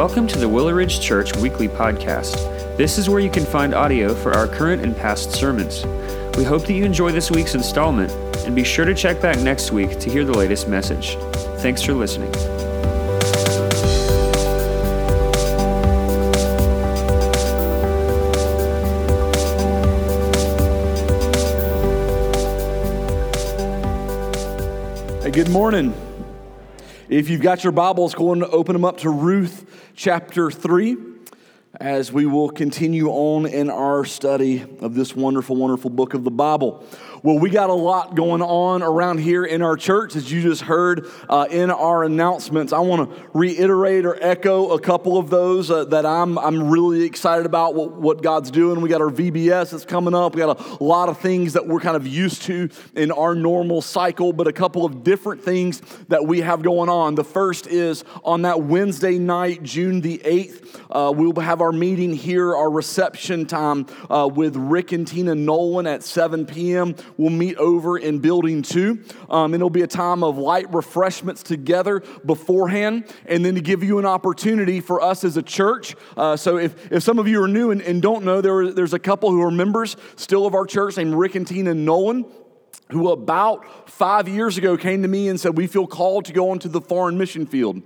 Welcome to the Willow Ridge Church Weekly Podcast. This is where you can find audio for our current and past sermons. We hope that you enjoy this week's installment, and be sure to check back next week to hear the latest message. Thanks for listening. Hey, good morning. If you've got your Bibles, go and open them up to Ruth chapter 3 as we will continue on in our study of this wonderful, wonderful book of the Bible. Well, we got a lot going on around here in our church, as you just heard uh, in our announcements. I want to reiterate or echo a couple of those uh, that I'm, I'm really excited about what, what God's doing. We got our VBS that's coming up. We got a lot of things that we're kind of used to in our normal cycle, but a couple of different things that we have going on. The first is on that Wednesday night, June the 8th, uh, we'll have our meeting here, our reception time uh, with Rick and Tina Nolan at 7 p.m. We'll meet over in building two. Um, and it'll be a time of light refreshments together beforehand, and then to give you an opportunity for us as a church. Uh, so if, if some of you are new and, and don't know, there, there's a couple who are members still of our church named Rick and Tina Nolan who about five years ago came to me and said, We feel called to go onto the foreign mission field.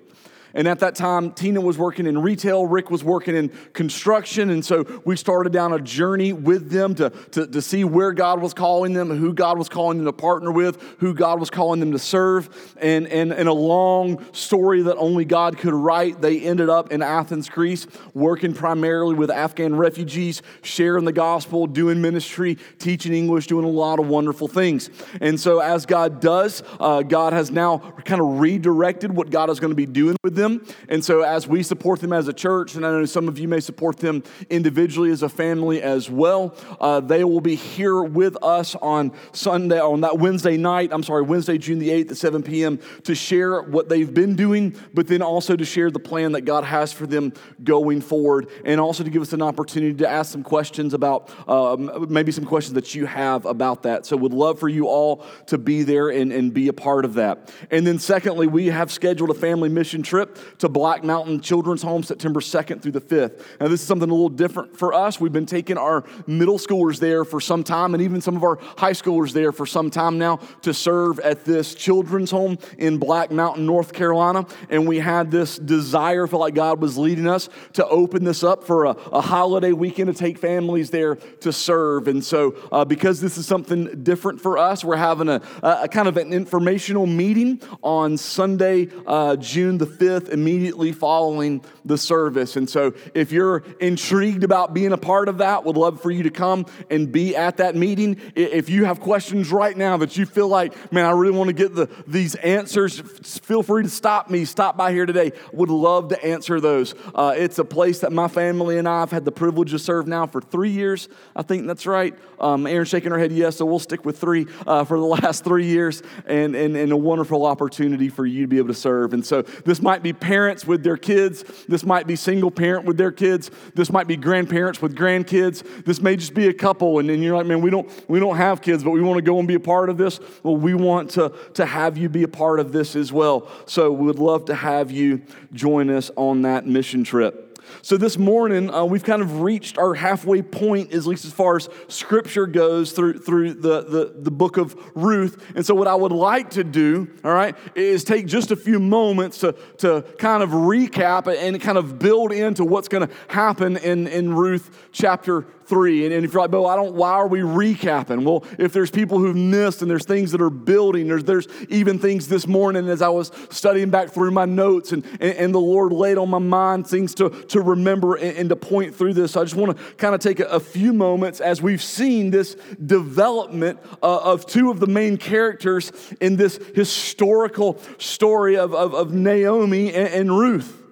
And at that time, Tina was working in retail, Rick was working in construction. And so we started down a journey with them to, to, to see where God was calling them, who God was calling them to partner with, who God was calling them to serve. And, and in a long story that only God could write, they ended up in Athens, Greece, working primarily with Afghan refugees, sharing the gospel, doing ministry, teaching English, doing a lot of wonderful things. And so, as God does, uh, God has now kind of redirected what God is going to be doing with them them. And so, as we support them as a church, and I know some of you may support them individually as a family as well, uh, they will be here with us on Sunday, on that Wednesday night, I'm sorry, Wednesday, June the 8th at 7 p.m., to share what they've been doing, but then also to share the plan that God has for them going forward, and also to give us an opportunity to ask some questions about um, maybe some questions that you have about that. So, would love for you all to be there and, and be a part of that. And then, secondly, we have scheduled a family mission trip to Black Mountain Children's Home September 2nd through the 5th. Now, this is something a little different for us. We've been taking our middle schoolers there for some time and even some of our high schoolers there for some time now to serve at this children's home in Black Mountain, North Carolina. And we had this desire, felt like God was leading us to open this up for a, a holiday weekend to take families there to serve. And so, uh, because this is something different for us, we're having a, a kind of an informational meeting on Sunday, uh, June the 5th immediately following the service. And so, if you're intrigued about being a part of that, would love for you to come and be at that meeting. If you have questions right now that you feel like, man, I really want to get the, these answers, feel free to stop me. Stop by here today. Would love to answer those. Uh, it's a place that my family and I have had the privilege to serve now for three years. I think that's right. Um, Aaron shaking her head yes, so we'll stick with three uh, for the last three years, and, and, and a wonderful opportunity for you to be able to serve. And so, this might be parents with their kids. This might be single parent with their kids. This might be grandparents with grandkids. This may just be a couple. And then you're like, man, we don't, we don't have kids, but we want to go and be a part of this. Well, we want to, to have you be a part of this as well. So we would love to have you join us on that mission trip. So this morning, uh, we've kind of reached our halfway point, at least as far as scripture goes through, through the, the, the book of Ruth. And so, what I would like to do, all right, is take just a few moments to, to kind of recap and kind of build into what's going to happen in, in Ruth chapter 3. And, and if you're like, Bo, I don't, why are we recapping? Well, if there's people who've missed and there's things that are building, there's, there's even things this morning as I was studying back through my notes and, and, and the Lord laid on my mind things to, to remember and, and to point through this. So I just want to kind of take a, a, few moments as we've seen this development uh, of two of the main characters in this historical story of, of, of Naomi and, and Ruth.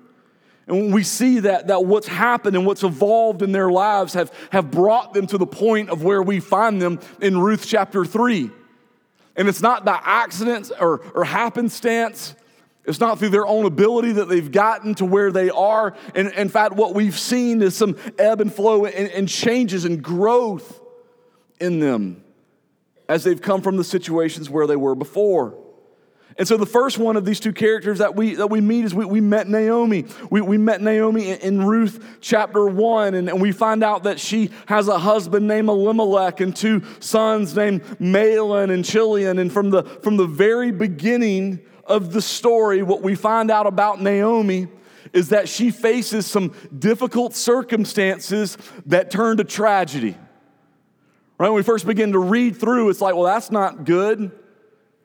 And we see that, that what's happened and what's evolved in their lives have, have brought them to the point of where we find them in Ruth chapter 3. And it's not by accident or, or happenstance. It's not through their own ability that they've gotten to where they are. And in fact, what we've seen is some ebb and flow and, and changes and growth in them as they've come from the situations where they were before. And so the first one of these two characters that we, that we meet is we, we met Naomi. We, we met Naomi in, in Ruth chapter 1, and, and we find out that she has a husband named Elimelech and two sons named Mahlon and Chilion. And from the, from the very beginning of the story, what we find out about Naomi is that she faces some difficult circumstances that turn to tragedy. Right? When we first begin to read through, it's like, well, that's not good.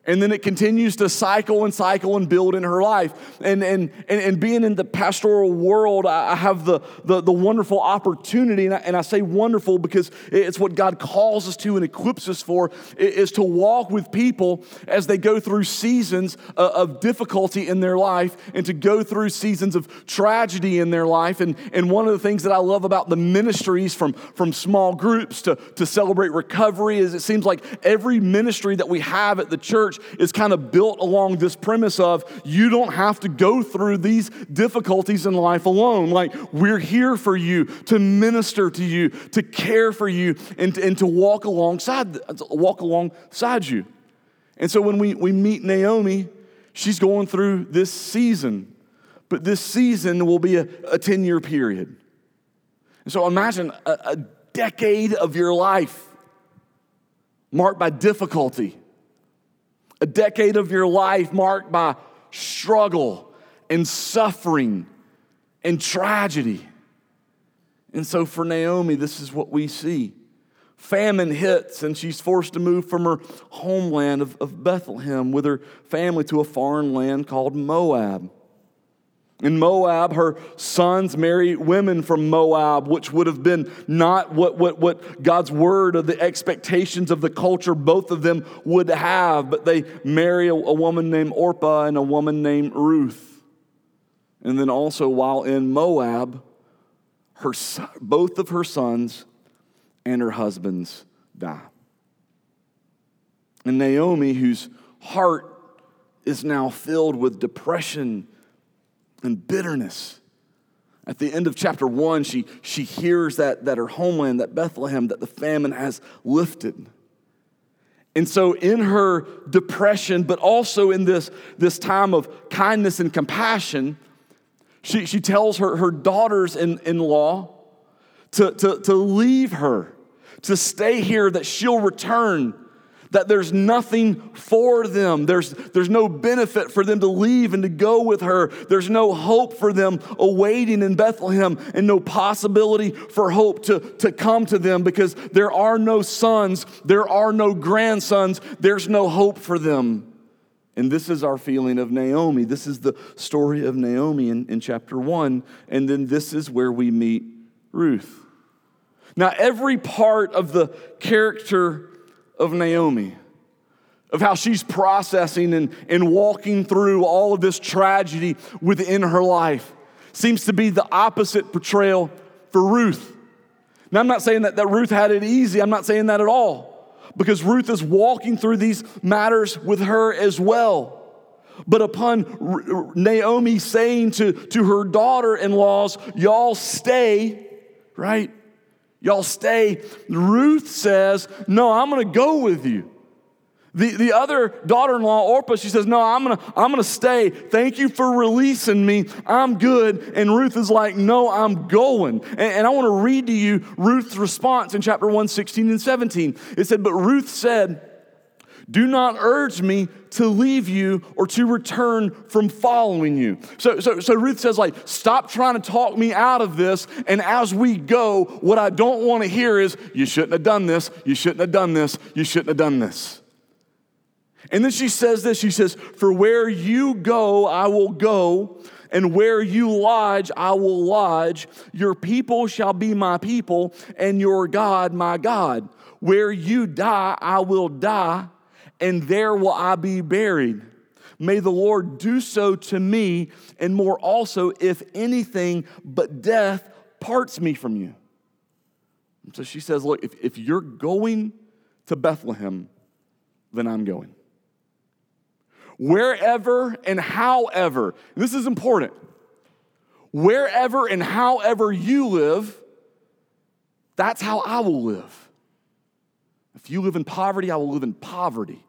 And then it continues to cycle and cycle and build in her life. And, and, and, and being in the pastoral world, I have the, the, the wonderful opportunity, and I, and I, say wonderful because it's what God calls us to and equips us for, is to walk with people as they go through seasons uh, of difficulty in their life and to go through seasons of tragedy in their life. And, and one of the things that I love about the ministries from, from small groups to, to celebrate recovery is it seems like every ministry that we have at the church is kind of built along this premise of you don't have to go through these difficulties in life alone. Like, we're here for you to minister to you, to care for you, and, and to walk alongside, walk alongside you. And so when we, we meet Naomi, she's going through this season, but this season will be a, a 10 year period. And so imagine a, a decade of your life marked by difficulty a decade of your life marked by struggle and suffering and tragedy. And so for Naomi, this is what we see. Famine hits, and she's forced to move from her homeland of, of Bethlehem with her family to a foreign land called Moab. In Moab, her sons marry women from Moab, which would have been not what, what, what God's word or the expectations of the culture both of them would have, but they marry a, a woman named Orpah and a woman named Ruth. And then also, while in Moab, her, both of her sons and her husbands die. And Naomi, whose heart is now filled with depression and bitterness. At the end of chapter one, she, she hears that, that her homeland, that Bethlehem, that the famine has lifted. And so, in her depression, but also in this, this time of kindness and compassion, she, she tells her, her daughters in, in law to, to, to leave her, to stay here, that she'll return that there's nothing for them. There's, there's no benefit for them to leave and to go with her. There's no hope for them awaiting in Bethlehem and no possibility for hope to, to come to them because there are no sons, there are no grandsons, there's no hope for them. And this is our feeling of Naomi. This is the story of Naomi in, in chapter one. And then this is where we meet Ruth. Now, every part of the character of Naomi, of how she's processing and, and walking through all of this tragedy within her life, seems to be the opposite portrayal for Ruth. Now, I'm not saying that, that Ruth had it easy, I'm not saying that at all, because Ruth is walking through these matters with her as well. But upon Naomi saying to, to her daughter in laws, Y'all stay, right? Y'all stay. Ruth says, No, I'm going to go with you. The, the other daughter in law, Orpah, she says, No, I'm gonna, I'm gonna stay. Thank you for releasing me. I'm good. And Ruth is like, No, I'm going. And, and I wanna read to you Ruth's response in chapter 1, 16 and 17. It said, But Ruth said, do not urge me to leave you or to return from following you. So, so, so Ruth says, like, stop trying to talk me out of this. And as we go, what I don't want to hear is, you shouldn't have done this, you shouldn't have done this, you shouldn't have done this. And then she says this she says, For where you go, I will go, and where you lodge, I will lodge. Your people shall be my people, and your God, my God. Where you die, I will die and there will I be buried. May the Lord do so to me, and more also, if anything but death parts me from you. So she says, Look, if, if you're going to Bethlehem, then I'm going. Wherever and however, and this is important, wherever and however you live, that's how I will live. If you live in poverty, I will live in poverty.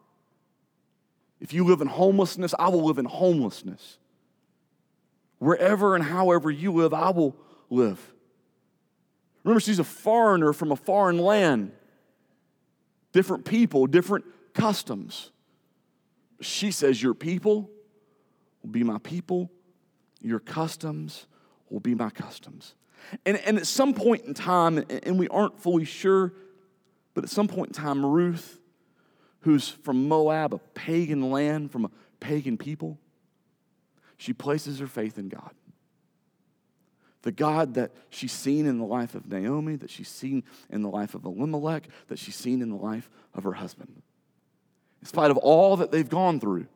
If you live in homelessness, I will live in homelessness. Wherever and however you live, I will live. Remember, she's a foreigner from a foreign land, different people, different customs. She says, Your people will be my people, your customs will be my customs. And, and at some point in time, and we aren't fully sure, but at some point in time, Ruth, who's from Moab, a pagan land, from a pagan people, she places her faith in God. The God that she's seen in the life of Naomi, that she's seen in the life of Elimelech, that she's seen in the life of her husband. In spite of all that they've gone through,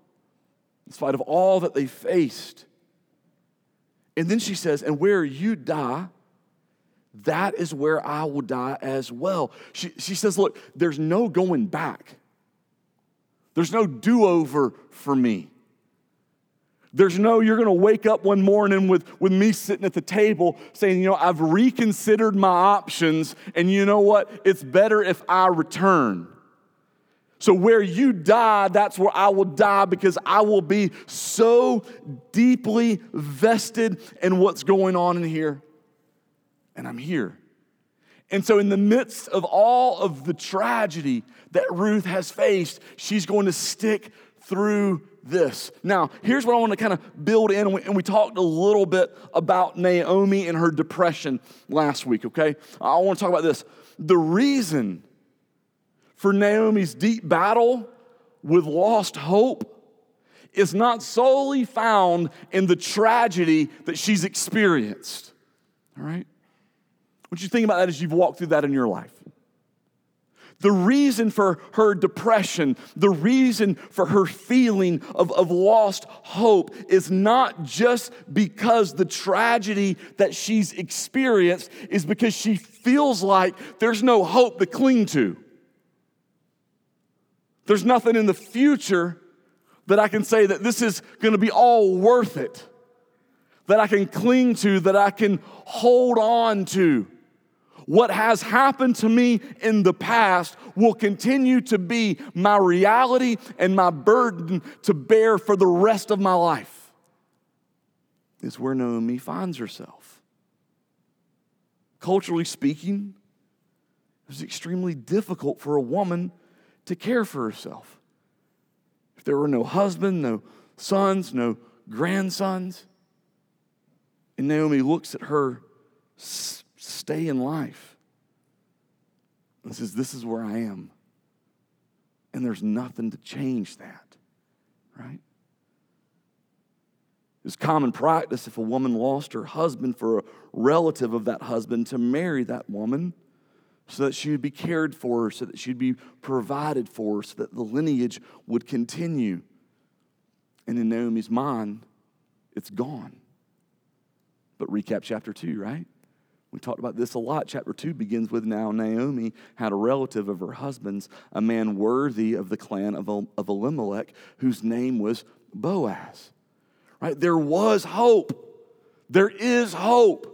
in spite of all that they faced. And then she says, And where you die, that is where I will die as well. She, she says, Look, there's no going back, there's no do over for me. There's no, you're going to wake up one morning with, with me sitting at the table saying, you know, I've reconsidered my options, and you know what? It's better if I return. So, where you die, that's where I will die because I will be so deeply vested in what's going on in here. And I'm here. And so, in the midst of all of the tragedy that Ruth has faced, she's going to stick through this. Now, here's what I want to kind of build in, and we, talked a little bit about Naomi and her depression last week, okay? I want to talk about this. The reason for Naomi's deep battle with lost hope is not solely found in the tragedy that she's experienced, all right? What you think about that as you've walked through that in your life? The reason for her depression, the reason for her feeling of, of lost hope is not just because the tragedy that she's experienced is because she feels like there's no hope to cling to. There's nothing in the future that I can say that this is going to be all worth it, that I can cling to, that I can hold on to. What has happened to me in the past will continue to be my reality and my burden to bear for the rest of my life, is where Naomi finds herself. Culturally speaking, it was extremely difficult for a woman to care for herself. If there were no husband, no sons, no grandsons, and Naomi looks at her stay in life. And says, This is where I am. And there's nothing to change that, right? It's common practice if a woman lost her husband for a relative of that husband to marry that woman so that she would be cared for, so that she'd be provided for, so that the lineage would continue. And in Naomi's mind, it's gone. But recap chapter 2, right? We talked about this a lot. Chapter 2 begins with now Naomi had a relative of her husband's, a man worthy of the clan of, Elimelech, whose name was Boaz. Right? There was hope. There is hope.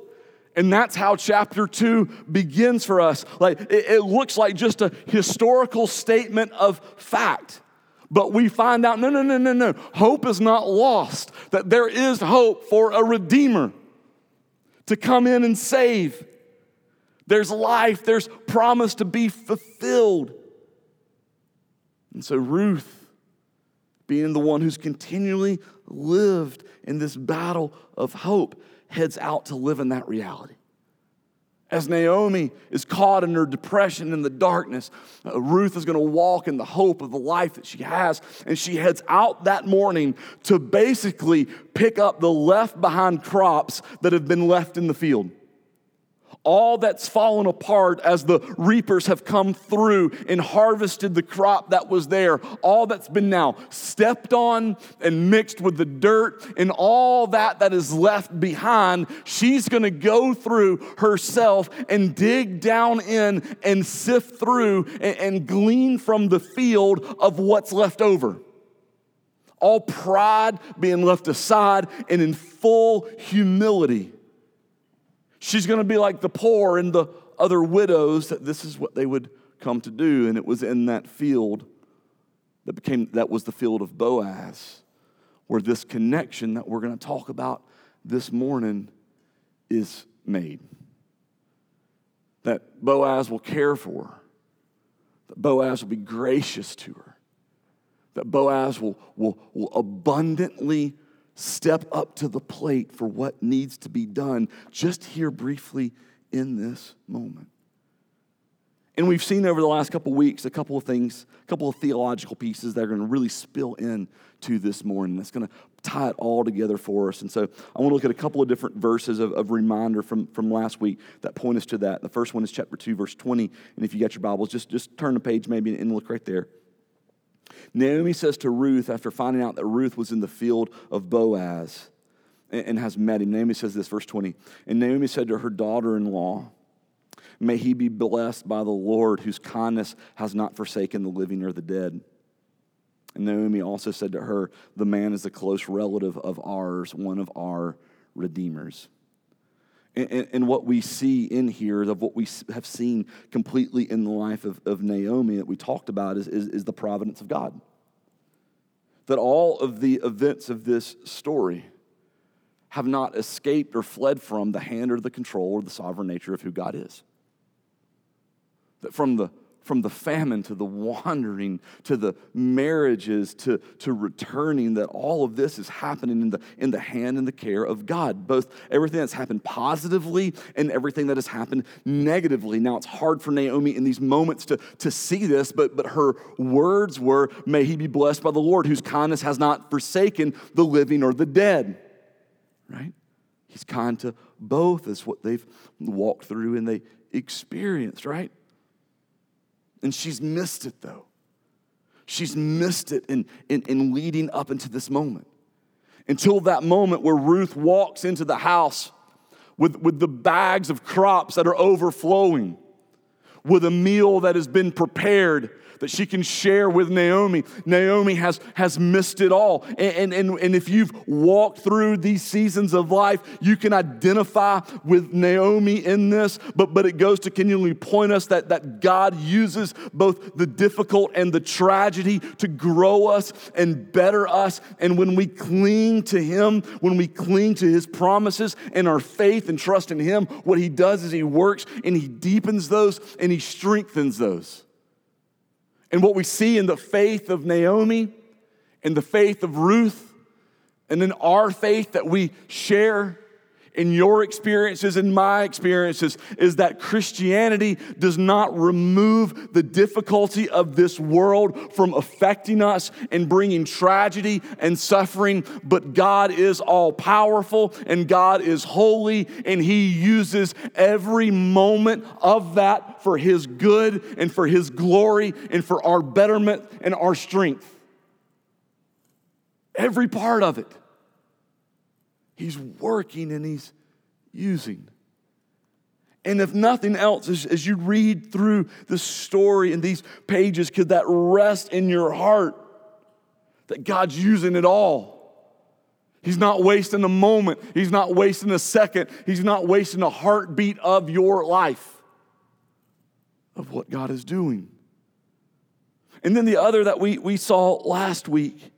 And that's how chapter 2 begins for us. Like it, it looks like just a historical statement of fact. But we find out no, no, no, no, no. Hope is not lost, that there is hope for a redeemer to come in and save. There's life, there's promise to be fulfilled. And so, Ruth, being the one who's continually lived in this battle of hope, heads out to live in that reality. As Naomi is caught in her depression in the darkness, uh, Ruth is going to walk in the hope of the life that she has. And she heads out that morning to basically pick up the left behind crops that have been left in the field all that's fallen apart as the reapers have come through and harvested the crop that was there, all that's been now stepped on and mixed with the dirt and all that that is left behind, she's gonna go through herself and dig down in and sift through and, and glean from the field of what's left over. All pride being left aside and in full humility She's going to be like the poor and the other widows, that this is what they would come to do. And it was in that field that became that was the field of Boaz, where this connection that we're going to talk about this morning is made. That Boaz will care for her, that Boaz will be gracious to her, that Boaz will, will, will abundantly step up to the plate for what needs to be done just here briefly in this moment. And we've seen over the last couple weeks a couple of things, a couple of theological pieces that are going to really spill in to this morning. That's going to tie it all together for us. And so I want to look at a couple of different verses of, of reminder from, from last week that point us to that. The first one is chapter 2, verse 20. And if you got your Bibles, just, just turn the page maybe and look right there. Naomi says to Ruth, after finding out that Ruth was in the field of Boaz and, and has met him, Naomi says this, verse 20. And Naomi said to her daughter in law, May he be blessed by the Lord, whose kindness has not forsaken the living or the dead. And Naomi also said to her, The man is a close relative of ours, one of our redeemers. And, what we see in here, of what we have seen completely in the life of, of Naomi that we talked about, is, is, is the providence of God. That all of the events of this story have not escaped or fled from the hand or the control or the sovereign nature of who God is that from the from the famine to the wandering to the marriages to, to returning that all of this is happening in the, in the hand and the care of god. Both everything that's happened positively and everything that has happened negatively. Now it's hard for naomi in these moments to, to see this but, but her words were may he be blessed by the lord whose kindness has not forsaken the living or the dead. Right? He's kind to both is what they've walked through and they experienced right and she's missed it though. She's missed it in, in, in leading up into this moment. Until that moment where Ruth walks into the house with, with the bags of crops that are overflowing, with a meal that has been prepared that she can share with Naomi. Naomi has, has missed it all. And, and, and if you've walked through these seasons of life, you can identify with Naomi in this, but, but it goes to continually point us that, that God uses both the difficult and the tragedy to grow us and better us. And when we cling to Him, when we cling to His promises and our faith and trust in Him, what He does is He works and He deepens those and He strengthens those. And what we see in the faith of Naomi and the faith of Ruth, and in our faith that we share in your experiences in my experiences is that Christianity does not remove the difficulty of this world from affecting us and bringing tragedy and suffering, but God is all powerful and God is holy and He uses every moment of that for His good and for His glory and for our betterment and our strength. Every part of it. He's working and He's using. And if nothing else, as, as you read through the story in these pages, could that rest in your heart that God's using it all? He's not wasting a moment, He's not wasting a second, He's not wasting a heartbeat of your life, of what God is doing. And then the other that we, we saw last week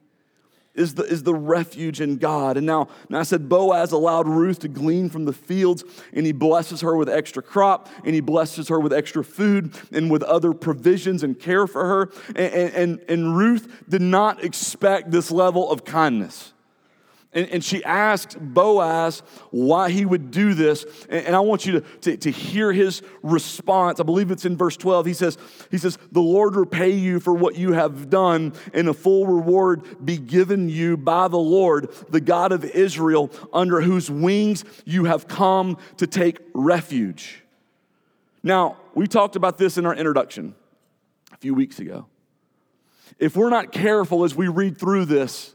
is the, is the refuge in God. And now, now I said Boaz allowed Ruth to glean from the fields, and he blesses her with extra crop, and he blesses her with extra food and with other provisions and care for her. And, and, and Ruth did not expect this level of kindness. And, and, she asked Boaz why he would do this. And, and I want you to, to, to, hear his response. I believe it's in verse 12. He says, he says, The Lord repay you for what you have done, and a full reward be given you by the Lord, the God of Israel, under whose wings you have come to take refuge. Now, we talked about this in our introduction a few weeks ago. If we're not careful as we read through this,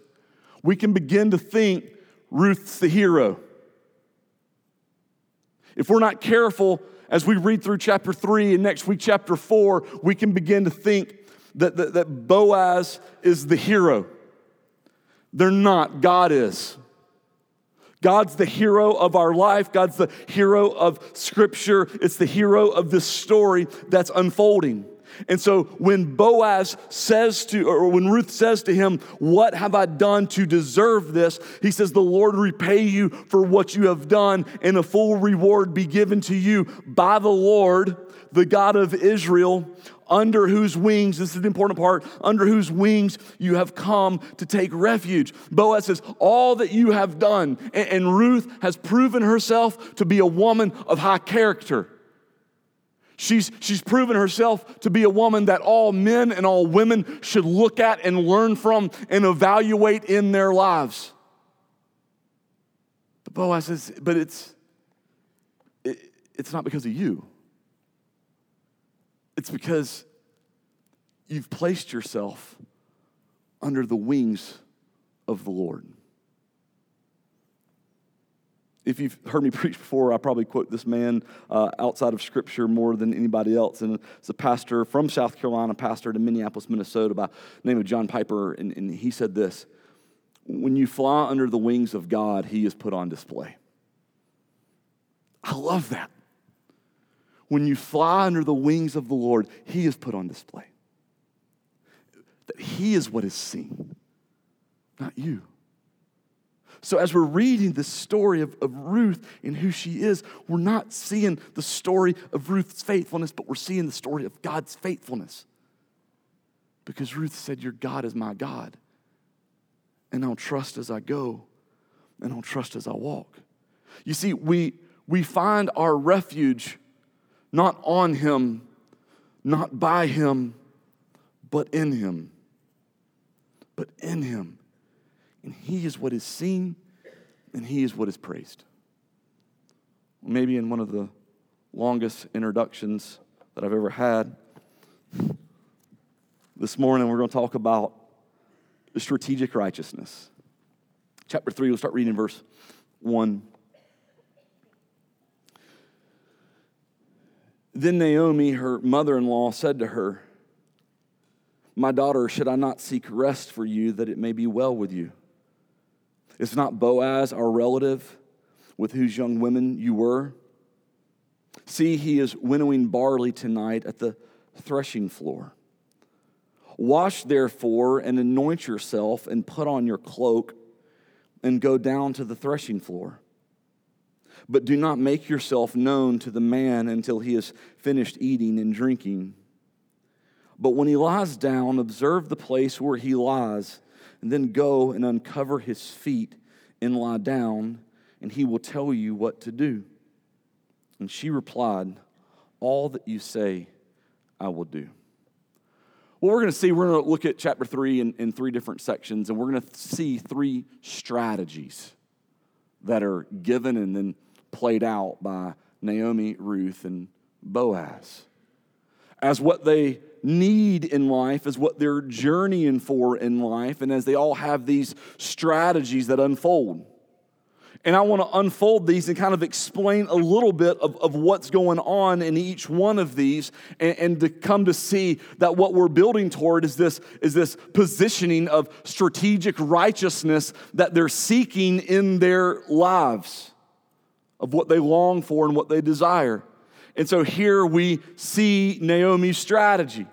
we can begin to think Ruth's the hero. If we're not careful as we read through chapter three and next week, chapter four, we can begin to think that, that, that Boaz is the hero. They're not, God is. God's the hero of our life. God's the hero of Scripture. It's the hero of this story that's unfolding. And so when Boaz says to, or when Ruth says to him, What have I done to deserve this? He says, The Lord repay you for what you have done, and a full reward be given to you by the Lord, the God of Israel, under whose wings, this is the important part, under whose wings you have come to take refuge. Boaz says, All that you have done, and Ruth has proven herself to be a woman of high character. She's, she's proven herself to be a woman that all men and all women should look at and learn from and evaluate in their lives. But Boaz says, but it's, it, it's not because of you. It's because you've placed yourself under the wings of the Lord. If you've heard me preach before, I probably quote this man uh, outside of Scripture more than anybody else. And it's a pastor from South Carolina, pastor in Minneapolis, Minnesota, by the name of John Piper. And, and he said this When you fly under the wings of God, he is put on display. I love that. When you fly under the wings of the Lord, he is put on display. That he is what is seen, not you. So, as we're reading the story of, of Ruth and who she is, we're not seeing the story of Ruth's faithfulness, but we're seeing the story of God's faithfulness. Because Ruth said, Your God is my God. And I'll trust as I go, and I'll trust as I walk. You see, we, we find our refuge not on Him, not by Him, but in Him. But in Him. And He is what is seen and He is what is praised. Maybe in one of the longest introductions that I've ever had, this morning we're going to talk about strategic righteousness. Chapter 3, we'll start reading verse 1. Then Naomi, her mother in law, said to her, My daughter, should I not seek rest for you that it may be well with you? Is not Boaz our relative with whose young women you were? See, he is winnowing barley tonight at the threshing floor. Wash therefore and anoint yourself and put on your cloak and go down to the threshing floor. But do not make yourself known to the man until he has finished eating and drinking. But when he lies down, observe the place where he lies and then go and uncover his feet and lie down, and he will tell you what to do. And she replied, All that you say, I will do. What we're going to see, we're going to look at chapter three in, in three different sections, and we're going to see three strategies that are given and then played out by Naomi, Ruth, and Boaz as what they need in life, as what they're journeying for in life, and as they all have these strategies that unfold. And I want to unfold these and kind of explain a little bit of, of what's going on in each one of these and, and, to come to see that what we're building toward is this, is this positioning of strategic righteousness that they're seeking in their lives, of what they long for and what they desire. And so here we see Naomi's strategy.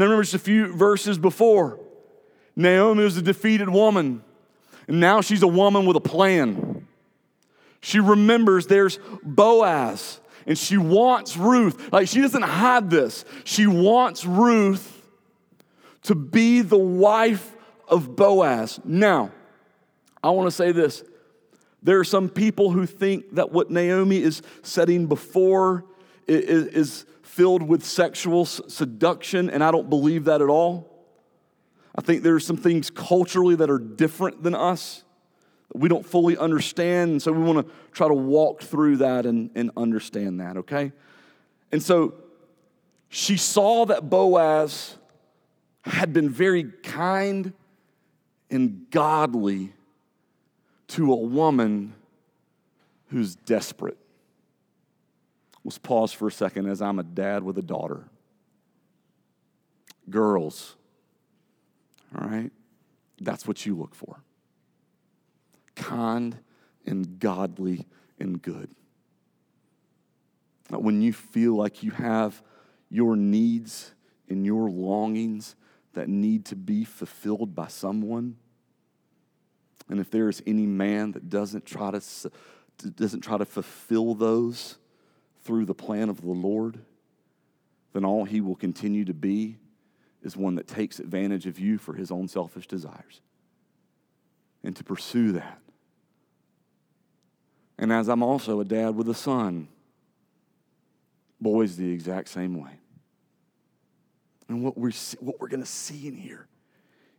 Now, remember just a few verses before. Naomi was a defeated woman, and now she's a woman with a plan. She remembers there's Boaz, and she wants Ruth. Like, she doesn't hide this. She wants Ruth to be the wife of Boaz. Now, I want to say this there are some people who think that what Naomi is setting before is, filled with sexual seduction, and I don't believe that at all. I think there are some things culturally that are different than us that we don't fully understand, and so we want to try to walk through that and, and understand that, okay? And so she saw that Boaz had been very kind and godly to a woman who's desperate. Let's pause for a second as I'm a dad with a daughter. Girls, all right? That's what you look for kind and godly and good. When you feel like you have your needs and your longings that need to be fulfilled by someone. And if there is any man that doesn't try to, doesn't try to fulfill those through the plan of the Lord, then all he will continue to be is one that takes advantage of you for his own selfish desires. And to pursue that. And as I'm also a dad with a son, boys the exact same way. And what we're, what we're going to see in here,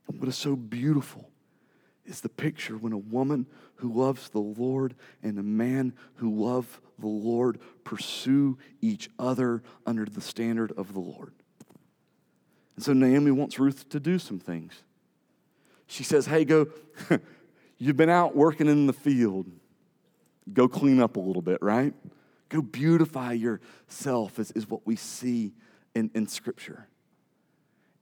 and what is so beautiful, is the picture when a woman who loves the Lord and a man who love the Lord pursue each other under the standard of the Lord. And so Naomi wants Ruth to do some things. She says, Hey, go, you've been out working in the field. Go clean up a little bit, right? Go beautify yourself, is, is what we see in, in Scripture.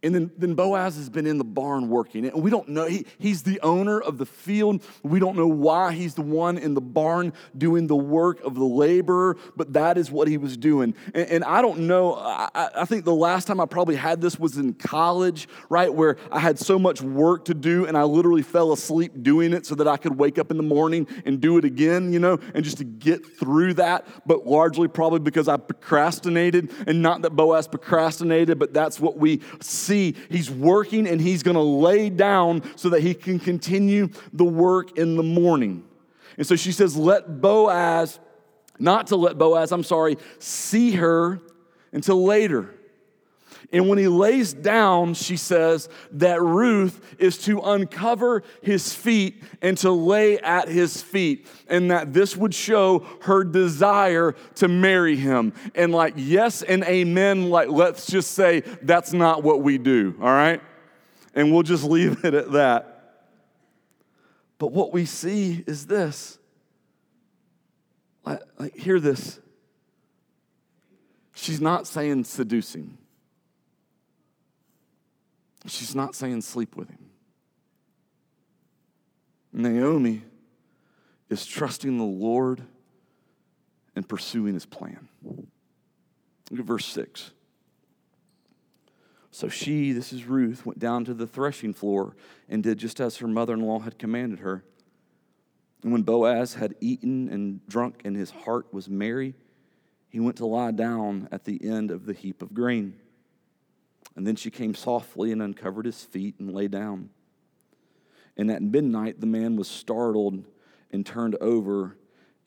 And then, then Boaz has been in the barn working. And we don't know, he, he's the owner of the field. We don't know why he's the one in the barn doing the work of the laborer, but that is what he was doing. And, and I don't know, I, I, think the last time I probably had this was in college, right, where I had so much work to do and I literally fell asleep doing it so that I could wake up in the morning and do it again, you know, and just to get through that, but largely probably because I procrastinated. And not that Boaz procrastinated, but that's what we see he's working and he's going to lay down so that he can continue the work in the morning. And so she says, Let Boaz, not to let Boaz, I'm sorry, see her until later. And when he lays down, she says that Ruth is to uncover his feet and to lay at his feet, and that this would show her desire to marry him. And like, yes and amen, like, let's just say that's not what we do, all right? And we'll just leave it at that. But what we see is this. Like, hear this. She's not saying seducing. She's not saying sleep with him. Naomi is trusting the Lord and pursuing his plan. Look at verse 6. So she, this is Ruth, went down to the threshing floor and did just as her mother in law had commanded her. And when Boaz had eaten and drunk and his heart was merry, he went to lie down at the end of the heap of grain. And then she came softly and uncovered his feet and lay down. And at midnight, the man was startled and turned over,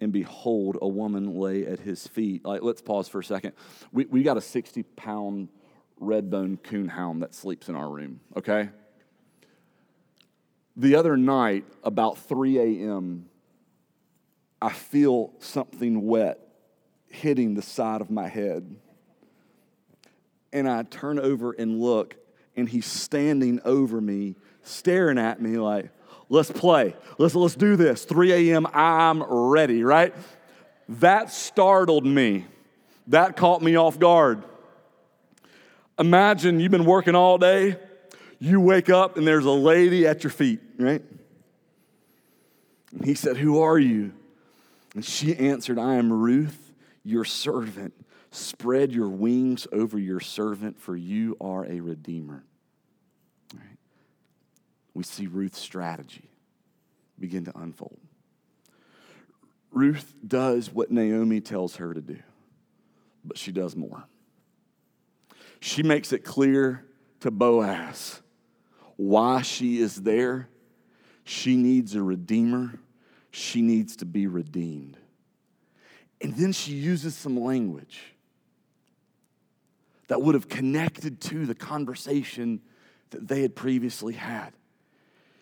and behold, a woman lay at his feet. Like, let's pause for a second. We, we got a 60 pound red bone coon hound that sleeps in our room, okay? The other night, about 3 a.m., I feel something wet hitting the side of my head and I turn over and look, and he's standing over me, staring at me like, let's play. Let's, let's do this. 3 a.m., I'm ready, right? That startled me. That caught me off guard. Imagine you've been working all day, you wake up, and there's a lady at your feet, right? And he said, Who are you? And she answered, I am Ruth, your servant. Spread your wings over your servant, for you are a redeemer. Right? We see Ruth's strategy begin to unfold. Ruth does what Naomi tells her to do, but she does more. She makes it clear to Boaz why she is there. She needs a redeemer, she needs to be redeemed. And then she uses some language that would have connected to the conversation that they had previously had.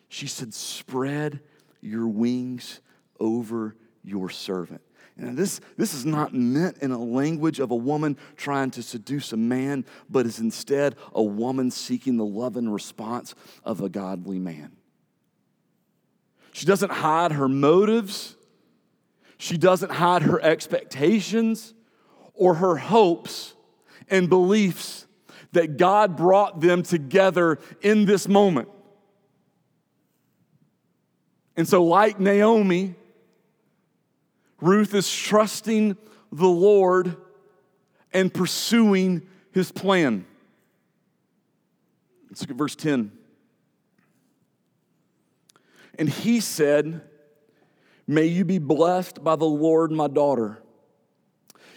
She said, Spread your wings over your servant. And this, this is not meant in a language of a woman trying to seduce a man, but is instead a woman seeking the love and response of a godly man. She doesn't hide her motives, she doesn't hide her expectations or her hopes and beliefs that God brought them together in this moment. And so, like Naomi, Ruth is trusting the Lord and pursuing his plan. Let's look at verse 10. And he said, May you be blessed by the Lord, my daughter.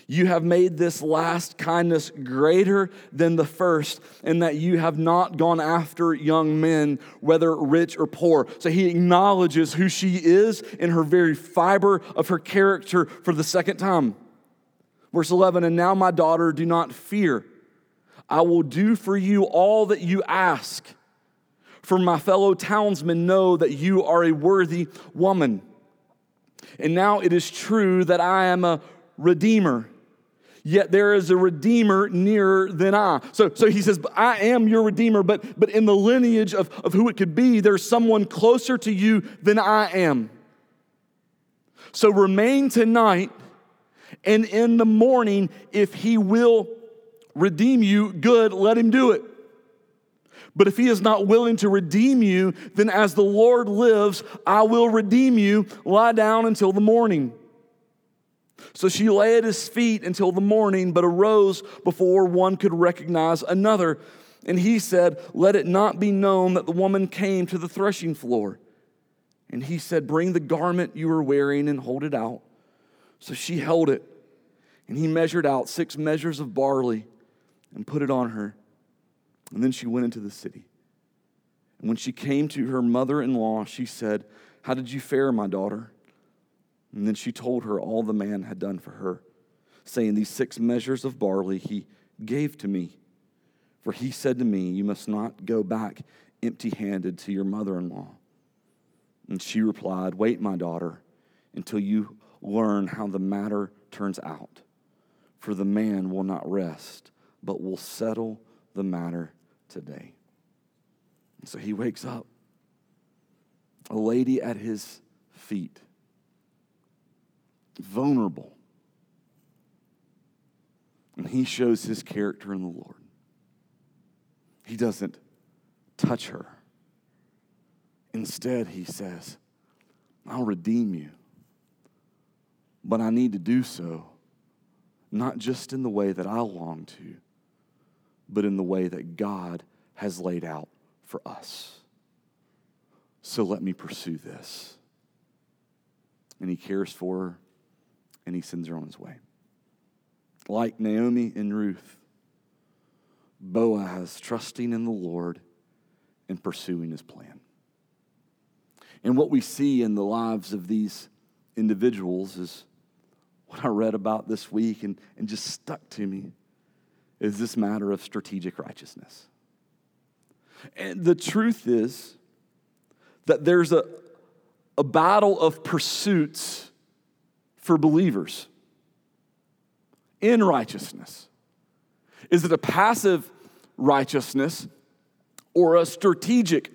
You have made this last kindness greater than the first, in that you have not gone after young men, whether rich or poor. So he acknowledges who she is in her very fiber of her character for the second time. Verse 11, and now, my daughter, do not fear. I will do for you all that you ask. For my fellow townsmen know that you are a worthy woman. And now it is true that I am a redeemer. Yet there is a redeemer nearer than I. So, so he says, I am your redeemer, but, but in the lineage of, of who it could be, there's someone closer to you than I am. So remain tonight, and in the morning, if he will redeem you, good, let him do it. But if he is not willing to redeem you, then as the Lord lives, I will redeem you. Lie down until the morning. So she lay at his feet until the morning, but arose before one could recognize another. And he said, Let it not be known that the woman came to the threshing floor. And he said, Bring the garment you are wearing and hold it out. So she held it. And he measured out six measures of barley and put it on her. And then she went into the city. And when she came to her mother in law, she said, How did you fare, my daughter? And then she told her all the man had done for her, saying, These six measures of barley he gave to me. For he said to me, You must not go back empty handed to your mother in law. And she replied, Wait, my daughter, until you learn how the matter turns out. For the man will not rest, but will settle the matter today. And so he wakes up, a lady at his feet, vulnerable. And he shows his character in the Lord. He doesn't touch her. Instead, he says, I'll redeem you. But I need to do so not just in the way that I long to, but in the way that God has laid out for us. So let me pursue this. And he cares for her and he sends her on his way. Like Naomi and Ruth, Boaz trusting in the Lord and pursuing his plan. And what we see in the lives of these individuals is what I read about this week and, and just stuck to me is this matter of strategic righteousness. And the truth is that there's a, a battle of pursuits for believers in righteousness. Is it a passive righteousness or a strategic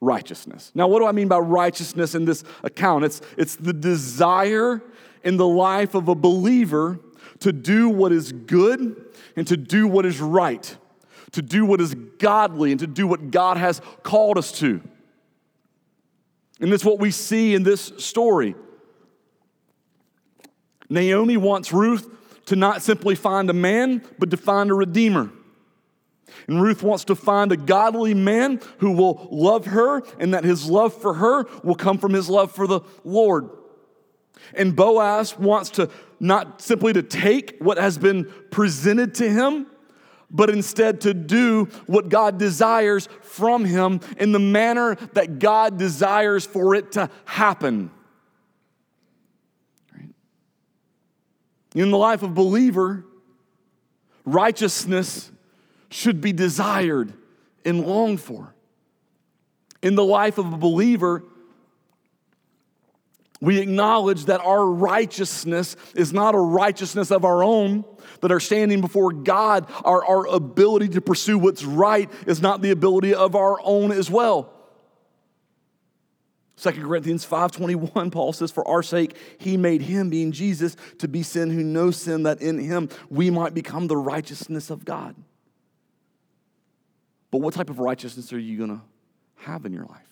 righteousness? Now, what do I mean by righteousness in this account? It's, it's the desire in the life of a believer to do what is good and to do what is right, to do what is godly, and to do what God has called us to. And that's what we see in this story. Naomi wants Ruth to not simply find a man, but to find a redeemer. And Ruth wants to find a godly man who will love her, and that his love for her will come from his love for the Lord. And Boaz wants to not simply to take what has been presented to him, but instead to do what God desires from him in the manner that God desires for it to happen. In the life of believer, righteousness should be desired and longed for. In the life of a believer, we acknowledge that our righteousness is not a righteousness of our own, that our standing before God, our, our ability to pursue what's right, is not the ability of our own as well. 2 Corinthians 5:21 Paul says for our sake he made him being Jesus to be sin who knows sin that in him we might become the righteousness of God. But what type of righteousness are you going to have in your life?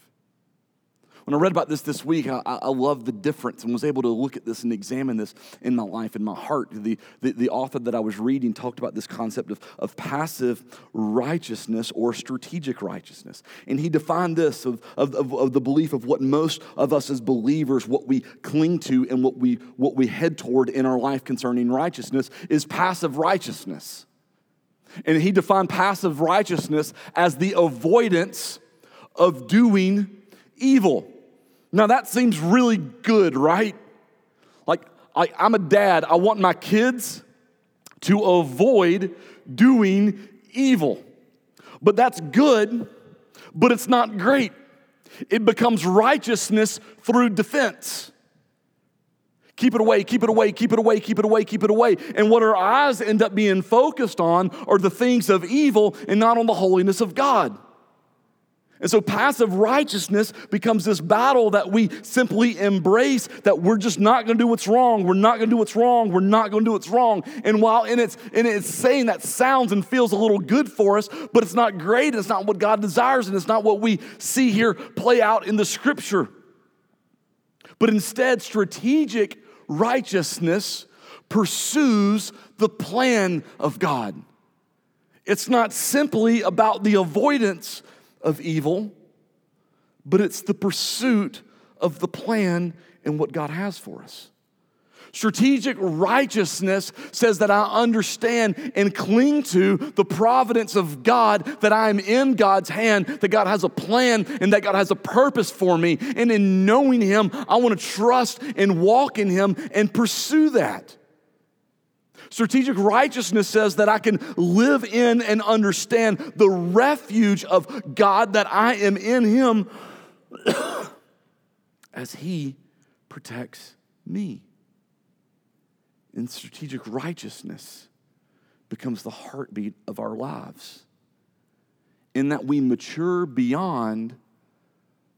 When I read about this this week, I, I love the difference and was able to look at this and examine this in my life, in my heart. The, the, the author that I was reading talked about this concept of, of passive righteousness or strategic righteousness. And he defined this of, of, of, of the belief of what most of us as believers, what we cling to and what we, what we head toward in our life concerning righteousness is passive righteousness. And he defined passive righteousness as the avoidance of doing evil. Now that seems really good, right? Like, I, I'm a dad, I want my kids to avoid doing evil. But that's good, but it's not great. It becomes righteousness through defense. Keep it away, keep it away, keep it away, keep it away, keep it away. And what our eyes end up being focused on are the things of evil and not on the holiness of God. And so passive righteousness becomes this battle that we simply embrace that we're just not going to do what's wrong. We're not going to do what's wrong. We're not going to do what's wrong. And while in its, in its saying that sounds and feels a little good for us, but it's not great. It's not what God desires, and it's not what we see here play out in the scripture. But instead, strategic righteousness pursues the plan of God. It's not simply about the avoidance of evil, but it's the pursuit of the plan and what God has for us. Strategic righteousness says that I understand and cling to the providence of God, that I am in God's hand, that God has a plan and that God has a purpose for me. And in knowing Him, I want to trust and walk in Him and pursue that. Strategic righteousness says that I can live in and understand the refuge of God, that I am in Him as He protects me. And strategic righteousness becomes the heartbeat of our lives. In that we mature beyond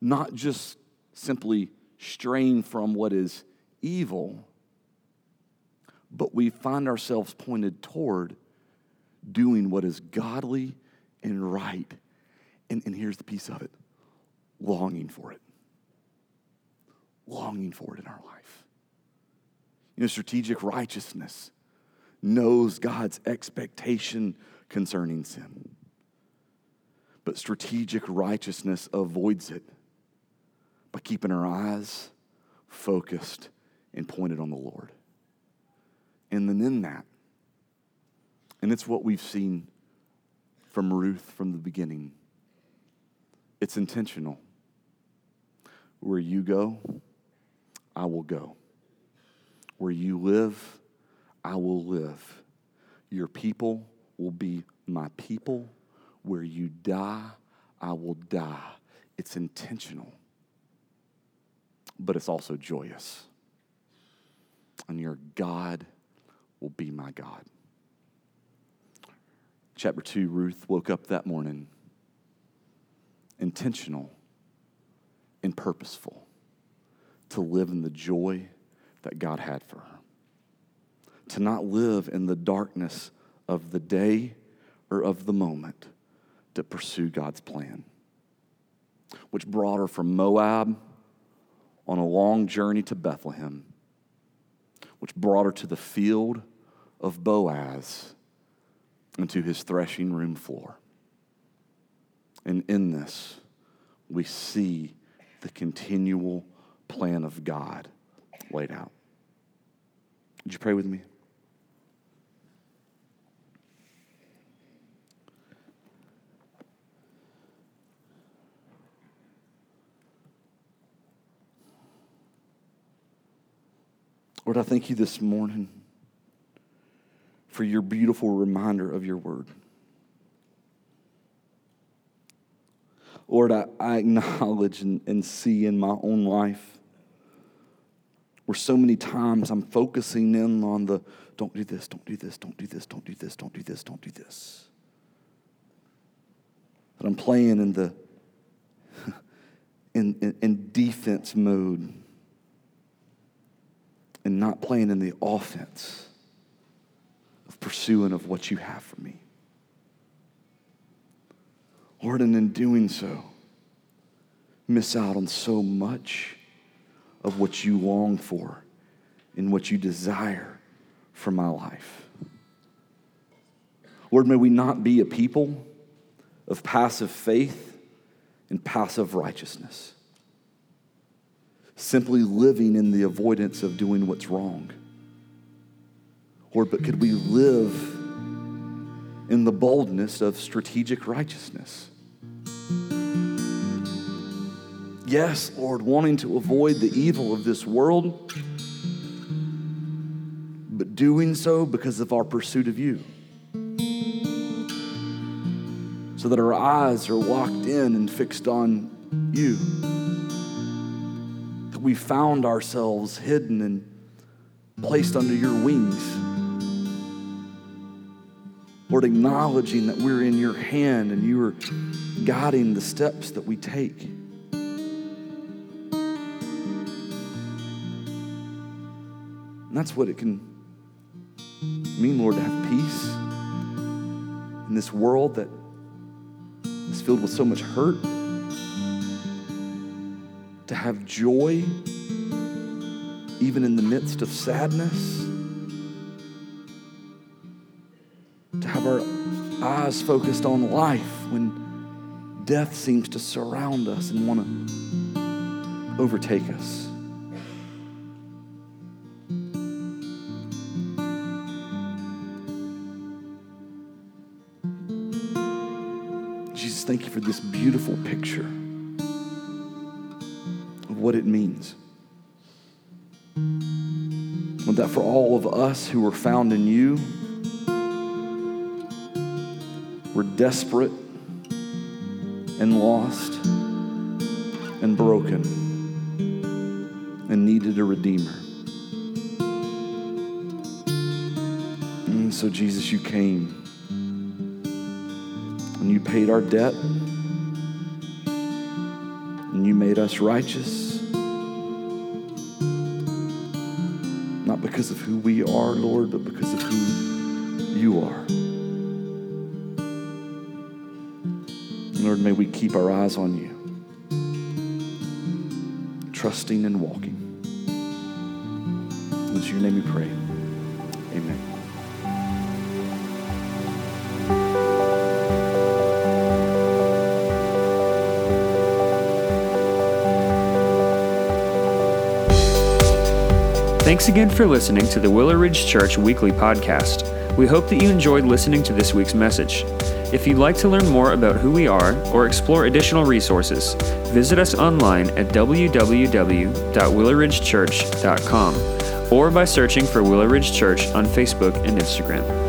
not just simply straying from what is evil but we find ourselves pointed toward doing what is godly and right. And, and here's the piece of it longing for it. Longing for it in our life. You know, strategic righteousness knows God's expectation concerning sin. But strategic righteousness avoids it by keeping our eyes focused and pointed on the Lord and then in that. And it's what we've seen from Ruth from the beginning. It's intentional. Where you go, I will go. Where you live, I will live. Your people will be my people. Where you die, I will die. It's intentional, but it's also joyous. And your God will be my God. Chapter 2 Ruth woke up that morning intentional and purposeful to live in the joy that God had for her, to not live in the darkness of the day or of the moment, to pursue God's plan, which brought her from Moab on a long journey to Bethlehem, which brought her to the field of Boaz into his threshing room floor. And in this, we see the continual plan of God laid out. Would you pray with me? Lord, I thank you this morning for your beautiful reminder of your word. Lord, I, I acknowledge and, and see in my own life where so many times I'm focusing in on the don't do this, don't do this, don't do this, don't do this, don't do this, don't do this. That I'm playing in the in, in, in defense mode and not playing in the offense pursuing of what you have for me. Lord, and in doing so, miss out on so much of what you long for and what you desire for my life. Lord, may we not be a people of passive faith and passive righteousness, simply living in the avoidance of doing what's wrong. Lord, but could we live in the boldness of strategic righteousness? Yes, Lord, wanting to avoid the evil of this world, but doing so because of our pursuit of you. So that our eyes are locked in and fixed on you. That we found ourselves hidden and placed under your wings. Lord, acknowledging that we're in your hand and you are guiding the steps that we take. And that's what it can mean, Lord, to have peace in this world that is filled with so much hurt. To have joy even in the midst of sadness. Eyes focused on life when death seems to surround us and want to overtake us. Jesus, thank you for this beautiful picture of what it means. And that for all of us who are found in you, we're desperate and lost and broken and needed a redeemer. And so, Jesus, you came and you paid our debt and you made us righteous. Not because of who we are, Lord, but because of who you are. May we keep our eyes on you, trusting and walking. In your name we pray. Amen. Thanks again for listening to the Willow Ridge Church Weekly Podcast. We hope that you enjoyed listening to this week's message. If you'd like to learn more about who we are or explore additional resources, visit us online at www.willowridgechurch.com or by searching for Willow Ridge Church on Facebook and Instagram.